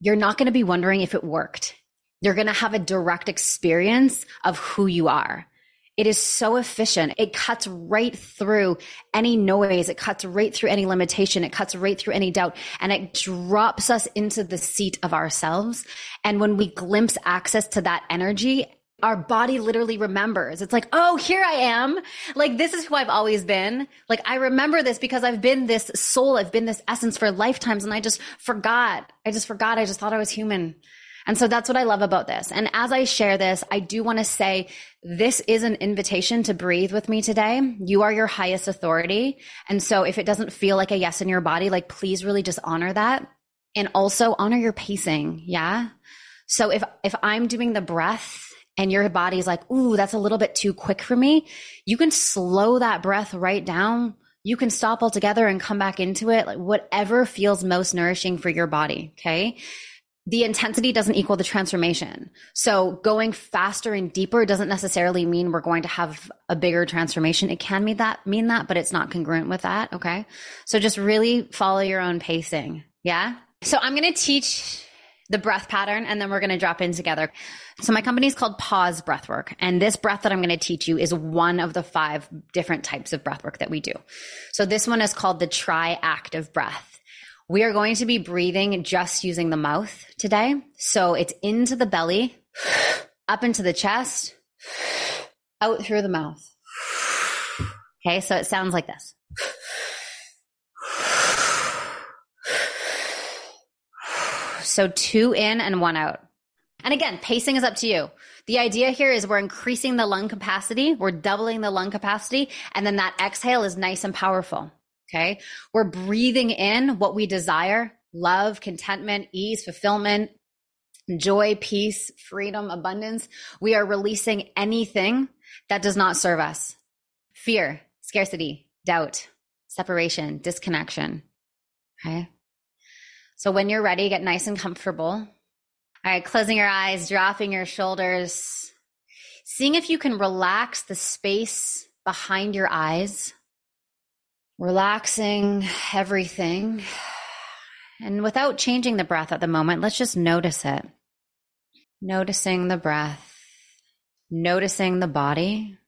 you're not going to be wondering if it worked. You're going to have a direct experience of who you are. It is so efficient. It cuts right through any noise. It cuts right through any limitation. It cuts right through any doubt and it drops us into the seat of ourselves. And when we glimpse access to that energy, our body literally remembers. It's like, oh, here I am. Like, this is who I've always been. Like, I remember this because I've been this soul. I've been this essence for lifetimes. And I just forgot. I just forgot. I just thought I was human. And so that's what I love about this. And as I share this, I do want to say this is an invitation to breathe with me today. You are your highest authority. And so if it doesn't feel like a yes in your body, like please really just honor that and also honor your pacing. Yeah. So if, if I'm doing the breath and your body's like, ooh, that's a little bit too quick for me, you can slow that breath right down. You can stop altogether and come back into it, like whatever feels most nourishing for your body. Okay the intensity doesn't equal the transformation. So going faster and deeper doesn't necessarily mean we're going to have a bigger transformation. It can mean that, mean that, but it's not congruent with that. Okay. So just really follow your own pacing. Yeah. So I'm going to teach the breath pattern and then we're going to drop in together. So my company is called Pause Breathwork. And this breath that I'm going to teach you is one of the five different types of breathwork that we do. So this one is called the triactive breath. We are going to be breathing just using the mouth today. So it's into the belly, (sighs) up into the chest, (sighs) out through the mouth. Okay, so it sounds like this. (sighs) So two in and one out. And again, pacing is up to you. The idea here is we're increasing the lung capacity, we're doubling the lung capacity, and then that exhale is nice and powerful. Okay. We're breathing in what we desire love, contentment, ease, fulfillment, joy, peace, freedom, abundance. We are releasing anything that does not serve us fear, scarcity, doubt, separation, disconnection. Okay. So when you're ready, get nice and comfortable. All right, closing your eyes, dropping your shoulders, seeing if you can relax the space behind your eyes, relaxing everything. And without changing the breath at the moment, let's just notice it. Noticing the breath, noticing the body,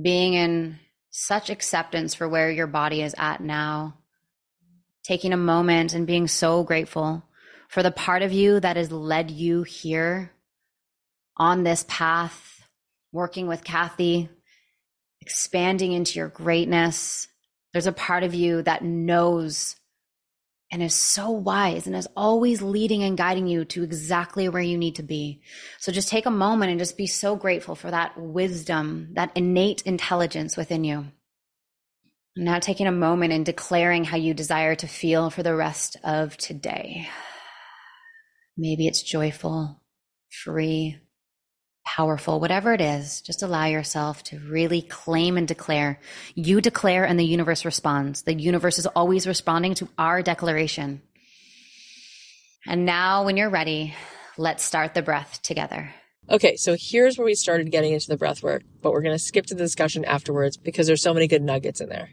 being in such acceptance for where your body is at now. Taking a moment and being so grateful for the part of you that has led you here on this path, working with Cathy, expanding into your greatness. There's a part of you that knows and is so wise and is always leading and guiding you to exactly where you need to be. So just take a moment and just be so grateful for that wisdom, that innate intelligence within you. Now taking a moment and declaring how you desire to feel for the rest of today. Maybe it's joyful, free, powerful, whatever it is, just allow yourself to really claim and declare. You declare and the universe responds. The universe is always responding to our declaration. And now, when you're ready, let's start the breath together. Okay, so here's where we started getting into the breath work, but we're going to skip to the discussion afterwards because there's so many good nuggets in there.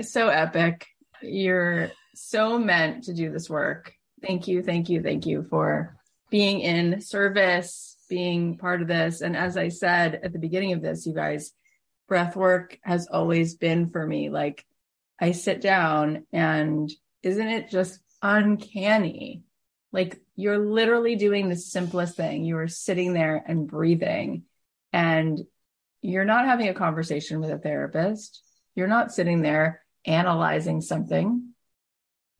So epic. You're so meant to do this work. Thank you, thank you, thank you for being in service, being part of this. And as I said at the beginning of this, you guys, breath work has always been for me. Like I sit down and isn't it just uncanny? Like you're literally doing the simplest thing. You are sitting there and breathing and you're not having a conversation with a therapist. You're not sitting there analyzing something.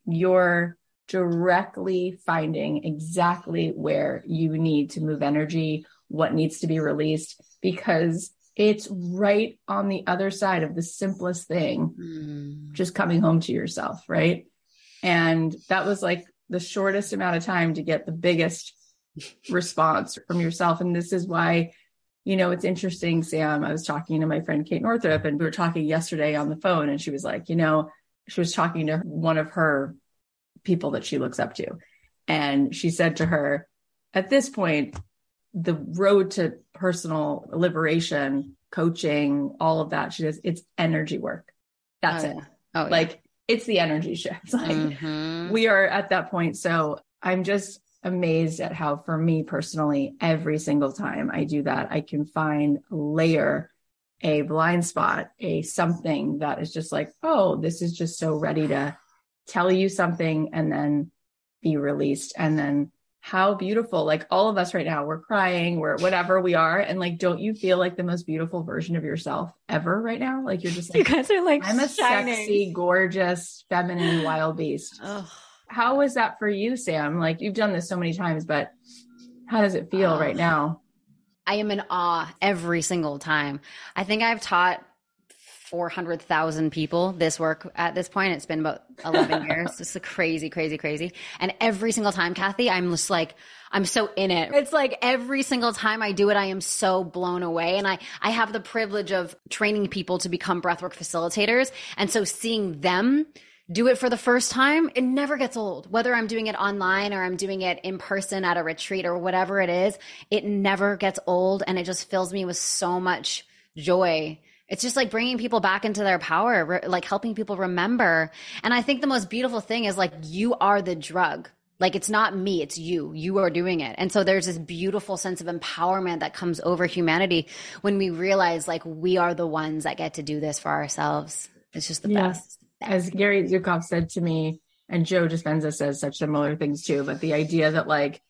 You're directly finding exactly where you need to move energy, what needs to be released, because it's right on the other side of the simplest thing, mm. just coming home to yourself, right? And that was like the shortest amount of time to get the biggest (laughs) response from yourself. And this is why, you know, it's interesting, Sam. I was talking to my friend Kate Northrup, and we were talking yesterday on the phone, and she was like, you know, she was talking to one of her people that she looks up to. And she said to her, at this point, the road to personal liberation, coaching, all of that, she says, it's energy work. That's oh, it. Yeah. Oh, like yeah. it's the energy shift. (laughs) Like mm-hmm. we are at that point. So I'm just amazed at how, for me personally, every single time I do that, I can find a layer, a blind spot, a something that is just like, oh, this is just so ready to tell you something and then be released. And then how beautiful like all of us right now we're crying we're whatever we are. And like don't you feel like the most beautiful version of yourself ever right now? Like you're just (laughs) like you guys are like i'm a sexy gorgeous feminine wild beast. (sighs) How was that for you sam? Like you've done this so many times but how does it feel right now? I am in awe every single time. I think i've taught 400,000 people this work at this point. It's been about 11 (laughs) years. It's crazy, crazy, crazy. And every single time, Cathy, I'm just like, I'm so in it. It's like every single time I do it, I am so blown away. And I, I have the privilege of training people to become breathwork facilitators. And so seeing them do it for the first time, it never gets old. Whether I'm doing it online or I'm doing it in person at a retreat or whatever it is, it never gets old. And it just fills me with so much joy it's just like bringing people back into their power, re- like helping people remember. And I think the most beautiful thing is like you are the drug. Like it's not me, it's you. You are doing it. And so there's this beautiful sense of empowerment that comes over humanity when we realize like we are the ones that get to do this for ourselves. It's just the best. As Gary Zukav said to me, and Joe Dispenza says such similar things too, but the idea that like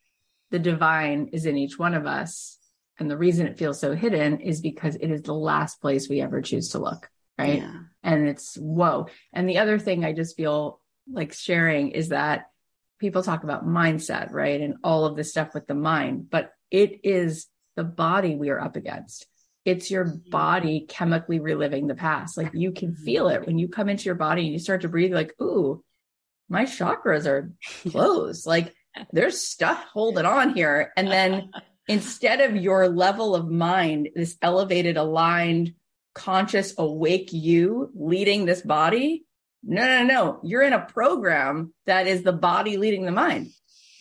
the divine is in each one of us and the reason it feels so hidden is because it is the last place we ever choose to look. Right. Yeah. And it's whoa. And the other thing I just feel like sharing is that people talk about mindset, right? And all of this stuff with the mind, but it is the body we are up against. It's your Mm-hmm. body chemically reliving the past. Like you can feel it when you come into your body and you start to breathe, like, ooh, my chakras are (laughs) closed. like there's stuff holding on here. And then instead of your level of mind, this elevated, aligned, conscious, awake you leading this body, no, no, no. You're in a program that is the body leading the mind.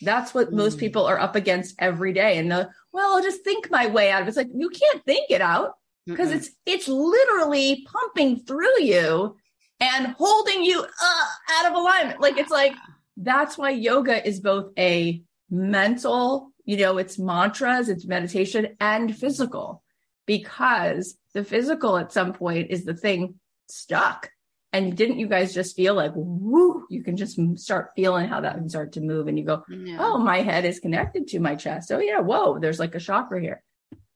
That's what most Mm. people are up against every day. And the, well, I'll just think my way out of it. It's like, you can't think it out because it's, it's literally pumping through you and holding you uh, out of alignment. Like, it's like, that's why yoga is both a mental, you know, it's mantras, it's meditation and physical because the physical at some point is the thing stuck. And didn't you guys just feel like, woo, you can just start feeling how that can start to move and you go, Yeah. oh, my head is connected to my chest. Oh, yeah, whoa, there's like a chakra here.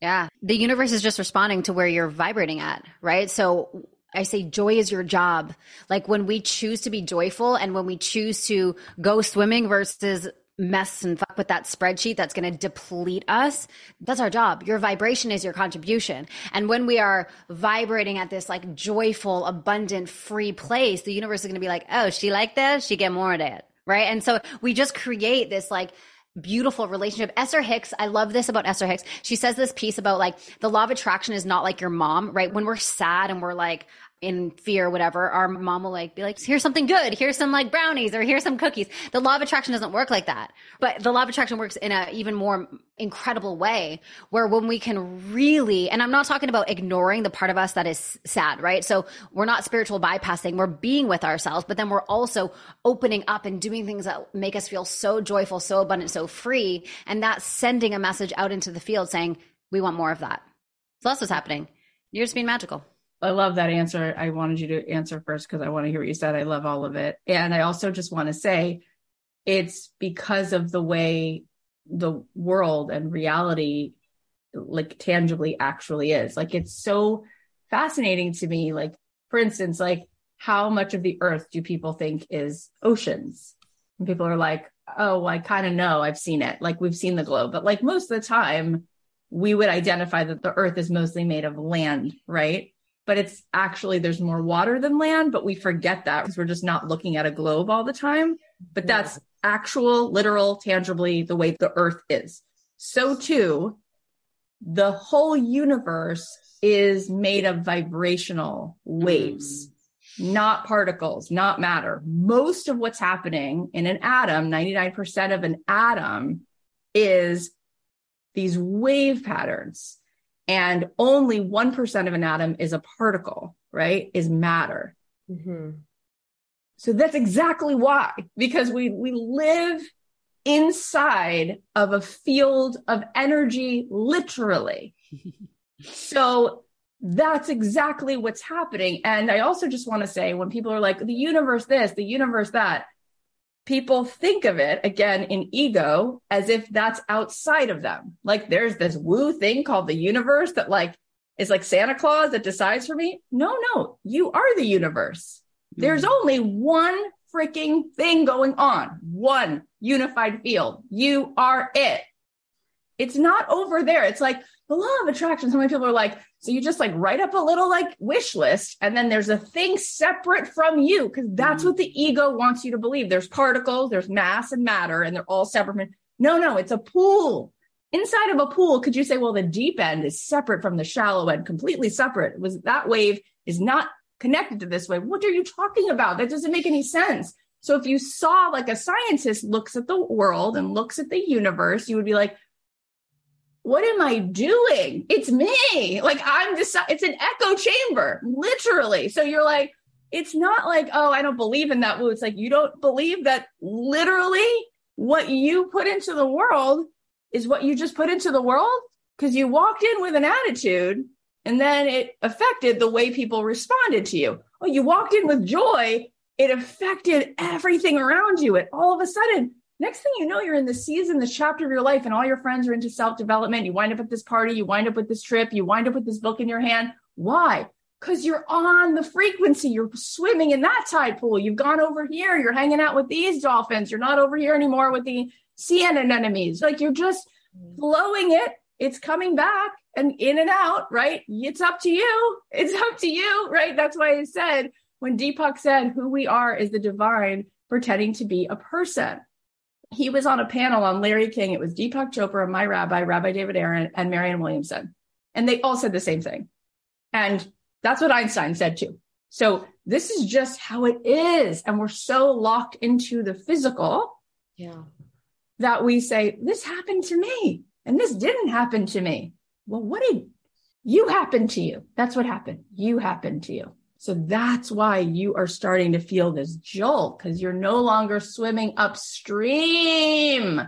Yeah. The universe is just responding to where you're vibrating at, right? So I say joy is your job. Like when we choose to be joyful and when we choose to go swimming versus mess and fuck with that spreadsheet that's going to deplete us, that's our job. Your vibration is your contribution. And when we are vibrating at this like joyful, abundant, free place, the universe is going to be like, oh, she like that? She get more of that. Right. And so we just create this like, beautiful relationship. Esther Hicks, I love this about Esther Hicks. She says this piece about like the law of attraction is not like your mom, right? When we're sad and we're like in fear, whatever, our mom will like be like, here's something good. Here's some like brownies or here's some cookies. The law of attraction doesn't work like that. But the law of attraction works in a even more incredible way where when we can really, and I'm not talking about ignoring the part of us that is sad, right? So we're not spiritual bypassing. We're being with ourselves, but then we're also opening up and doing things that make us feel so joyful, so abundant, so free. And that's sending a message out into the field saying, we want more of that. So that's what's happening. You're just being magical. I love that answer. I wanted you to answer first because I want to hear what you said. I love all of it. And I also just want to say it's because of the way the world and reality like tangibly actually is. Like it's so fascinating to me. Like, for instance, like how much of the earth do people think is oceans? And people are like, oh, I kind of know. I've seen it. Like we've seen the globe. But like most of the time, we would identify that the earth is mostly made of land, right? But it's actually, there's more water than land, but we forget that because we're just not looking at a globe all the time. But that's actual, literal, tangibly the way the earth is. So too, the whole universe is made of vibrational waves, mm. not particles, not matter. Most of what's happening in an atom, 99% of an atom is these wave patterns. And only 1% of an atom is a particle, right? Is matter. Mm-hmm. So that's exactly why, because we, we live inside of a field of energy, literally. (laughs) so that's exactly what's happening. And I also just want to say when people are like, the universe this, the universe that, people think of it again in ego as if that's outside of them. Like there's this woo thing called the universe that like is like Santa Claus that decides for me. No, no, you are the universe. Mm. There's only one freaking thing going on, one unified field. You are it. It's not over there. It's like the law of attraction. So many people are like, so you just like write up a little like wish list and then there's a thing separate from you because that's mm-hmm. what the ego wants you to believe. There's particles, there's mass and matter, and they're all separate. No, no, it's a pool. Inside of a pool, could you say, well, the deep end is separate from the shallow end, completely separate? It was that wave is not connected to this wave. What are you talking about? That doesn't make any sense. So if you saw like a scientist looks at the world and looks at the universe, you would be like, what am I doing? It's me. Like I'm just, it's an echo chamber, literally. So you're like, it's not like, oh, I don't believe in that woo. It's like, you don't believe that literally what you put into the world is what you just put into the world because you walked in with an attitude and then it affected the way people responded to you. Oh, you walked in with joy. It affected everything around you. And all of a sudden, next thing you know, you're in the season, the chapter of your life, and all your friends are into self development. You wind up at this party, you wind up with this trip, you wind up with this book in your hand. Why? Because you're on the frequency. You're swimming in that tide pool. You've gone over here. You're hanging out with these dolphins. You're not over here anymore with the sea anemones. Like you're just mm-hmm. flowing it. It's coming back and in and out, right? It's up to you. It's (laughs) up to you, right? That's why I said when Deepak said who we are is the divine pretending to be a person. He was on a panel on Larry King. It was Deepak Chopra, my rabbi, Rabbi David Aaron, and Marianne Williamson. And they all said the same thing. And that's what Einstein said too. So this is just how it is. And we're so locked into the physical. Yeah. That we say, this happened to me and this didn't happen to me. Well, what did you happen to you? That's what happened. You happened to you. So that's why you are starting to feel this jolt because you're no longer swimming upstream.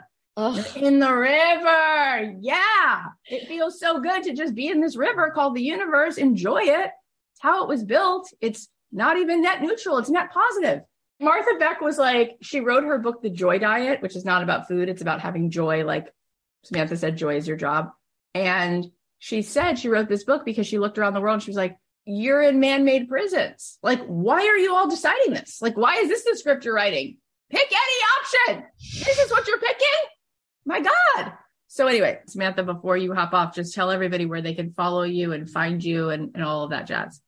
in the river. Yeah. It feels so good to just be in this river called the universe. Enjoy it. It's how it was built. It's not even net neutral, it's net positive. Martha Beck was like, she wrote her book, The Joy Diet, which is not about food. It's about having joy. Like Samantha said, joy is your job. And she said she wrote this book because she looked around the world and she was like, you're in man-made prisons. Like, why are you all deciding this? Like, why is this the script you're writing? Pick any option. This is what you're picking. My God. So anyway, Samantha, before you hop off, just tell everybody where they can follow you and find you and, and all of that jazz.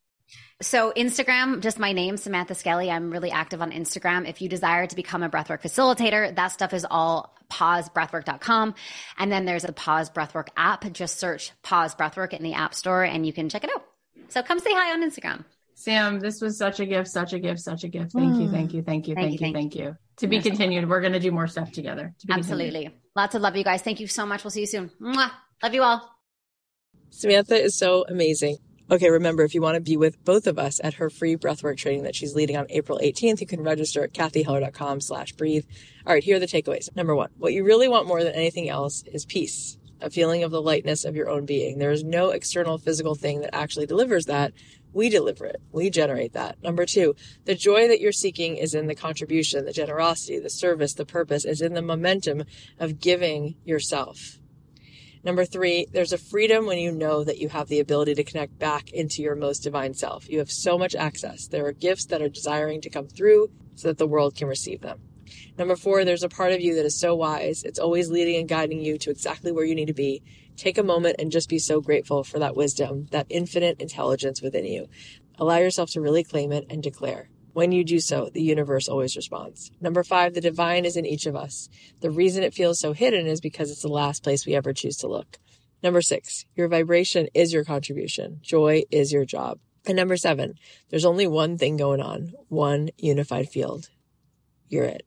So Instagram, just my name, Samantha Skelly. I'm really active on Instagram. If you desire to become a breathwork facilitator, that stuff is all pausebreathwork.com. And then there's a Pause Breathwork app. Just search Pause Breathwork in the App Store and you can check it out. So come say hi on Instagram. Sam, this was such a gift, such a gift, such a gift. Thank you, thank you, thank you, thank, thank you, thank you. To be continued. We're going to do more stuff together. To Absolutely. Continued. Lots of love, you guys. Thank you so much. We'll see you soon. Mwah. Love you all. Samantha is so amazing. Okay, remember, if you want to be with both of us at her free breathwork training that she's leading on April 18th, you can register at cathyheller.com slash breathe. All right, here are the takeaways. Number one, what you really want more than anything else is peace, a feeling of the lightness of your own being. There is no external physical thing that actually delivers that. We deliver it. We generate that. Number two, the joy that you're seeking is in the contribution, the generosity, the service, the purpose is in the momentum of giving yourself. Number three, there's a freedom when you know that you have the ability to connect back into your most divine self. You have so much access. There are gifts that are desiring to come through so that the world can receive them. Number four, there's a part of you that is so wise. It's always leading and guiding you to exactly where you need to be. Take a moment and just be so grateful for that wisdom, that infinite intelligence within you. Allow yourself to really claim it and declare. When you do so, the universe always responds. Number five, the divine is in each of us. The reason it feels so hidden is because it's the last place we ever choose to look. Number six, your vibration is your contribution. Joy is your job. And number seven, there's only one thing going on, one unified field. You're it.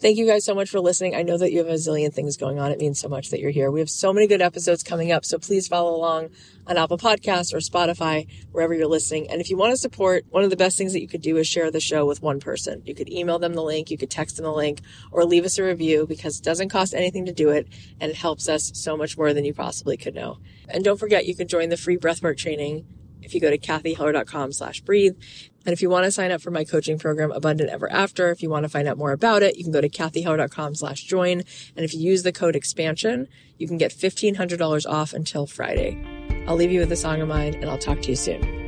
Thank you guys so much for listening. I know that you have a zillion things going on. It means so much that you're here. We have so many good episodes coming up. So please follow along on Apple Podcasts or Spotify, wherever you're listening. And if you want to support, one of the best things that you could do is share the show with one person. You could email them the link, you could text them the link, or leave us a review because it doesn't cost anything to do it. And it helps us so much more than you possibly could know. And don't forget, you can join the free breathwork training if you go to cathyheller.com slash breathe. And if you want to sign up for my coaching program, Abundant Ever After, if you want to find out more about it, you can go to cathyheller.com slash join. And if you use the code expansion, you can get $1,500 off until Friday. I'll leave you with a song of mine and I'll talk to you soon.